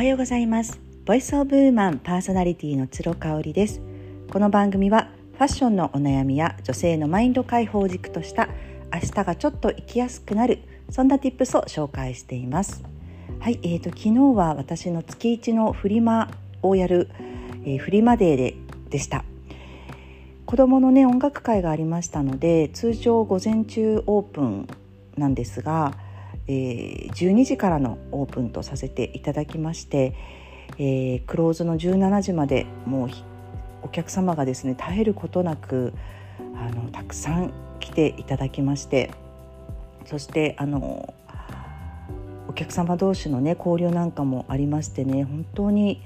はようございます。ボイスオブウーマンパーソナリティの鶴香織です。この番組はファッションのお悩みや女性のマインド解放軸とした明日がちょっと生きやすくなるそんな tips を紹介しています。はい、えーと昨日は私の月一のフリマをやる、えー、フリマデーででした。子どものね音楽会がありましたので通常午前中オープンなんですが、え、12時からのオープンとさせていただきまして、え、クローズの17時までもうお客様がですね絶えることなくあのたくさん来ていただきましてそしてあのお客様同士のね交流なんかもありましてね本当に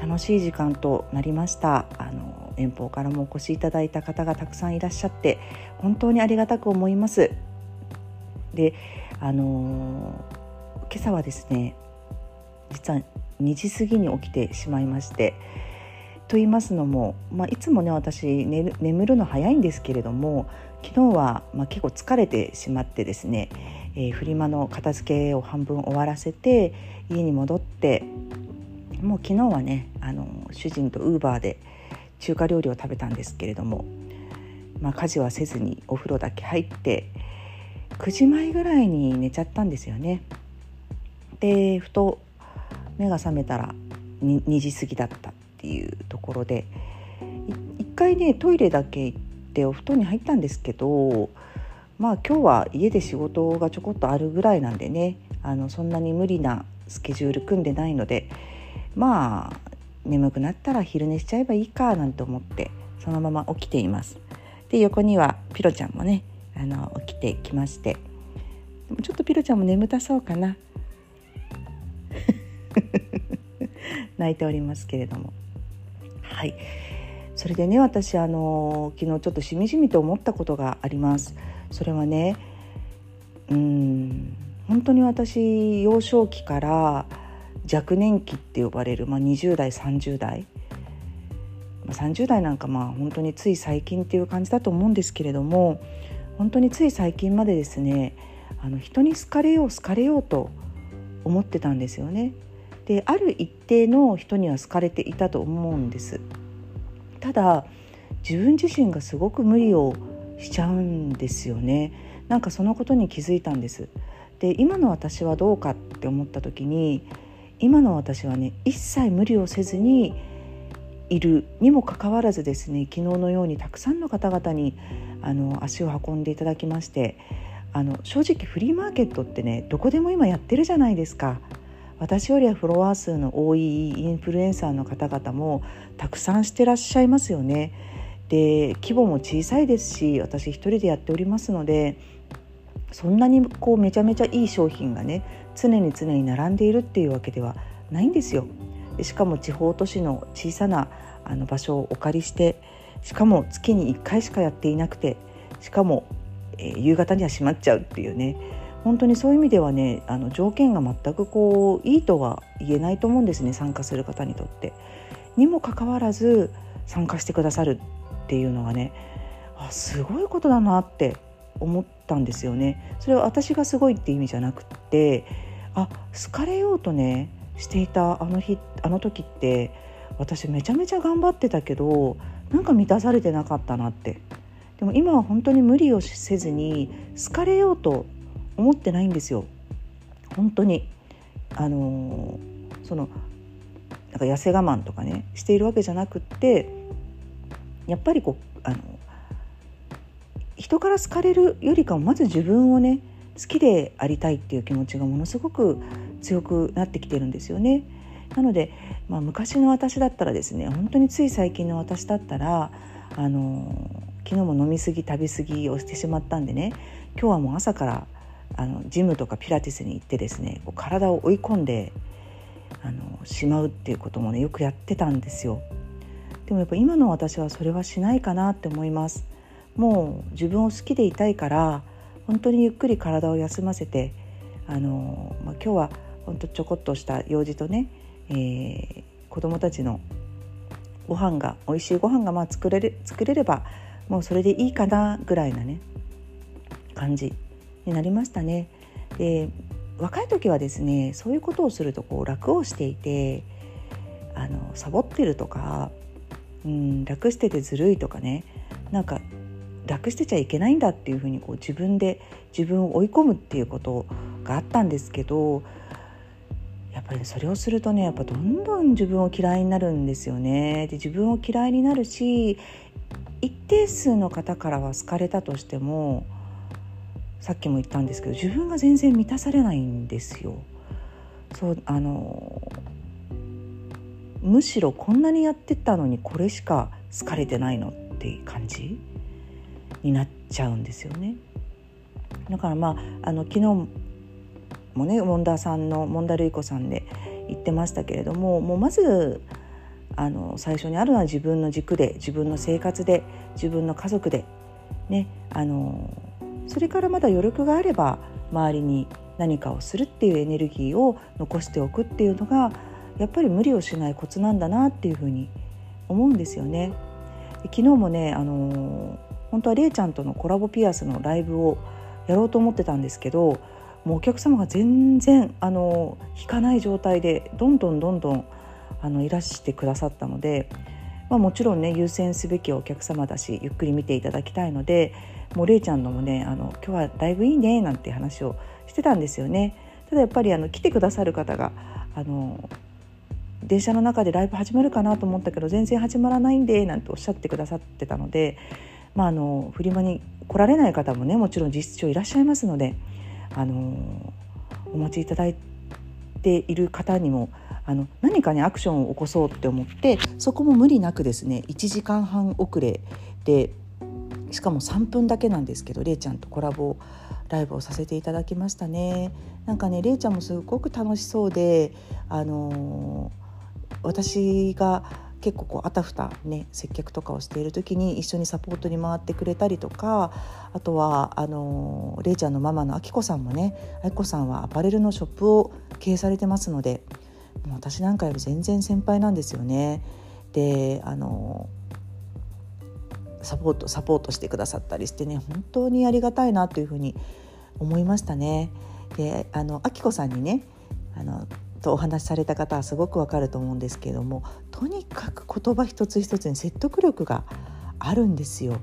楽しい時間となりました。あの遠方からもお越しいただいた方がたくさんいらっしゃって本当にありがたく思います。であの今朝はですね実は2時過ぎに起きてしまいましてと言いますのも、まあ、いつもね私寝眠るの早いんですけれども昨日は、まあ、結構疲れてしまってですね、え、フリマの片付けを半分終わらせて家に戻ってもう昨日はねあの主人とウーバーで中華料理を食べたんですけれども、まあ、家事はせずにお風呂だけ入って9時前ぐらいに寝ちゃったんですよね。でふと目が覚めたら 2, 2時過ぎだったっていうところで一回ねトイレだけ行ってお布団に入ったんですけどまあ今日は家で仕事がちょこっとあるぐらいなんでねあのそんなに無理なスケジュール組んでないのでまあ眠くなったら昼寝しちゃえばいいかなんて思ってそのまま起きています。で横にはピロちゃんもねあの起きてきまして。でもちょっとピロちゃんも眠たそうかな。泣いておりますけれども。はい。それでね私あの昨日ちょっとしみじみと思ったことがあります。それはねうん本当に私幼少期から若年期って呼ばれる、まあ、20代30代、まあ、30代なんかまあ本当につい最近っていう感じだと思うんですけれども本当につい最近までですねあの人に好かれよう好かれようと思ってたんですよね。である一定の人には好かれていたと思うんです。ただ自分自身がすごく無理をしちゃうんですよね。なんかそのことに気づいたんです。で今の私はどうかって思った時に今の私はね一切無理をせずにいるにもかかわらずですね昨日のようにたくさんの方々にあの足を運んでいただきましてあの正直フリーマーケットってねどこでも今やってるじゃないですか。私よりはフォロワー数の多いインフルエンサーの方々もたくさんしてらっしゃいますよね。で規模も小さいですし私一人でやっておりますのでそんなにこうめちゃめちゃいい商品がね常に常に並んでいるっていうわけではないんですよ。しかも地方都市の小さなあの場所をお借りしてしかも月に1回しかやっていなくてしかも、えー、夕方には閉まっちゃうっていうね本当にそういう意味ではねあの条件が全くこういいとは言えないと思うんですね参加する方にとって。にもかかわらず参加してくださるっていうのはねあすごいことだなって思ったんですよね。それは私がすごいって意味じゃなくってあ好かれようとねしていたあの日あの時って私めちゃめちゃ頑張ってたけどなんか満たされてなかったなって。でも今は本当に無理をせずに好かれようと思ってないんですよ。本当に。あのそのなんか痩せ我慢とかねしているわけじゃなくってやっぱりこうあの人から好かれるよりかもまず自分をね好きでありたいっていう気持ちがものすごく強くなってきてるんですよね。なので、まあ、昔の私だったらですね本当につい最近の私だったらあの昨日も飲み過ぎ食べ過ぎをしてしまったんでね今日はもう朝からあのジムとかピラティスに行ってですねこう体を追い込んであのしまうっていうこともねよくやってたんですよ。でもやっぱ今の私はそれはしないかなって思います。もう自分を好きでいたいから本当にゆっくり体を休ませてあの、まあ、今日は本当ちょこっとした用事とね、えー、子供たちのご飯が美味しいご飯がまあ作れる作れればもうそれでいいかなぐらいなね感じになりましたね。で若い時はですねそういうことをするとこう楽をしていてあのサボってるとか、うん、楽しててずるいとかねなんか楽してちゃいけないんだっていうふうにこう自分で自分を追い込むっていうことがあったんですけどやっぱりそれをするとねやっぱどんどん自分を嫌いになるんですよね。で自分を嫌いになるし一定数の方からは好かれたとしてもさっきも言ったんですけど自分が全然満たされないんですよ。そうあのむしろこんなにやってたのにこれしか好かれてないのっていう感じになっちゃうんですよね。だからまああの昨日もねモンダさんのモンダルイコさんで言ってましたけれどももうまずあの最初にあるのは自分の軸で自分の生活で自分の家族でねあのそれからまだ余力があれば周りに何かをするっていうエネルギーを残しておくっていうのがやっぱり無理をしないコツなんだなっていうふうに思うんですよね。昨日もねあの本当はれいちゃんとのコラボピアスのライブをやろうと思ってたんですけどもうお客様が全然あの引かない状態でどんどんどんどんあのいらしてくださったので、まあ、もちろんね優先すべきお客様だしゆっくり見ていただきたいのでもうれいちゃんのもねあの今日はだいぶいいねなんて話をしてたんですよね。ただやっぱりあの来てくださる方があの電車の中でライブ始まるかなと思ったけど全然始まらないんでなんておっしゃってくださってたので、まあ、あのフリマに来られない方もねもちろん実質上いらっしゃいますのであのお待ちいただいている方にもあの何かにアクションを起こそうって思ってそこも無理なくですね1時間半遅れでしかも3分だけなんですけどれいちゃんとコラボライブをさせていただきましたね。なんかねれいちゃんもすごく楽しそうであの、私が結構こうあたふたね接客とかをしている時に一緒にサポートに回ってくれたりとかあとはあのれいちゃんのママのあきこさんもねあきこさんはアパレルのショップを経営されてますのでもう私なんかより全然先輩なんですよね。であのサポートサポートしてくださったりしてね本当にありがたいなというふうに思いましたね。であのあきこさんにねあのとお話しされた方はすごくわかると思うんですけれどもとにかく言葉一つ一つに説得力があるんですよ。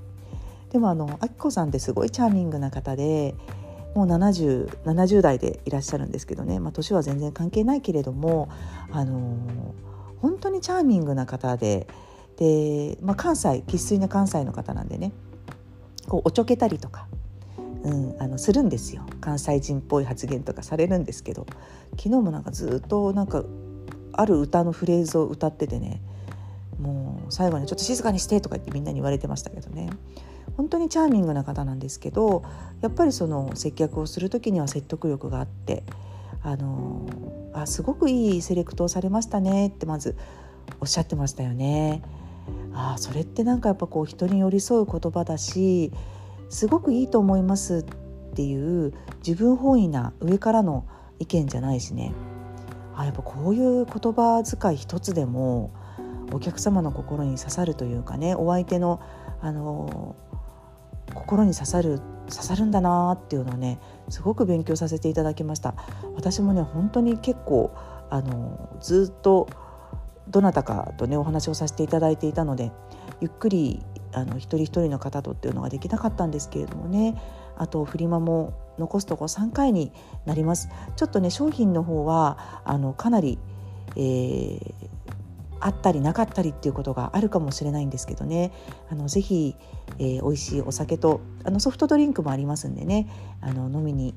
でもあのあきこさんってすごいチャーミングな方でもう 70, 70代でいらっしゃるんですけどね、まあ、年は全然関係ないけれども、あのー、本当にチャーミングな方でで、まあ、関西生粋な関西の方なんでねこうおちょけたりとか、うん、あのするんですよ。関西人っぽい発言とかされるんですけど。昨日もなんかずっとなんかある歌のフレーズを歌っててね。もう最後に「ちょっと静かにして」とか言ってみんなに言われてましたけどね。本当にチャーミングな方なんですけどやっぱりその接客をする時には説得力があって。あのあすごくいいセレクトをされましたねってまずおっしゃってましたよね。あそれってなんかやっぱこう人に寄り添う言葉だしすごくいいと思いますっていう自分本位な上からの意見じゃないしね。あやっぱこういう言葉遣い一つでもお客様の心に刺さるというかねお相手のあの心に刺さる刺さるんだなっていうのをねすごく勉強させていただきました。私もね本当に結構あのずっとどなたかとねお話をさせていただいていたのでゆっくりあの一人一人の方とっていうのができなかったんですけれどもね。あとフリマも残すとこ3回になります。ちょっとね商品の方はあのかなり、えー、あったりなかったりっていうことがあるかもしれないんですけどね。あのぜひ、えー、美味しいお酒とあのソフトドリンクもありますんでね。あの飲みに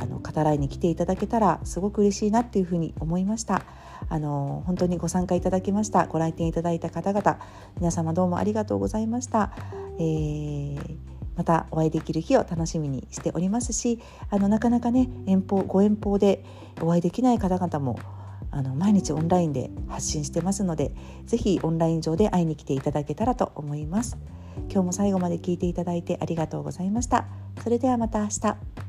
あの語らいに来ていただけたらすごく嬉しいなっていうふうに思いました。あの本当にご参加いただきました。ご来店いただいた方々皆様どうもありがとうございました、えー、またお会いできる日を楽しみにしておりますしあのなかなかね遠方ご遠方でお会いできない方々もあの毎日オンラインで発信してますのでぜひオンライン上で会いに来ていただけたらと思います。今日も最後まで聞いていただいてありがとうございました。それではまた明日。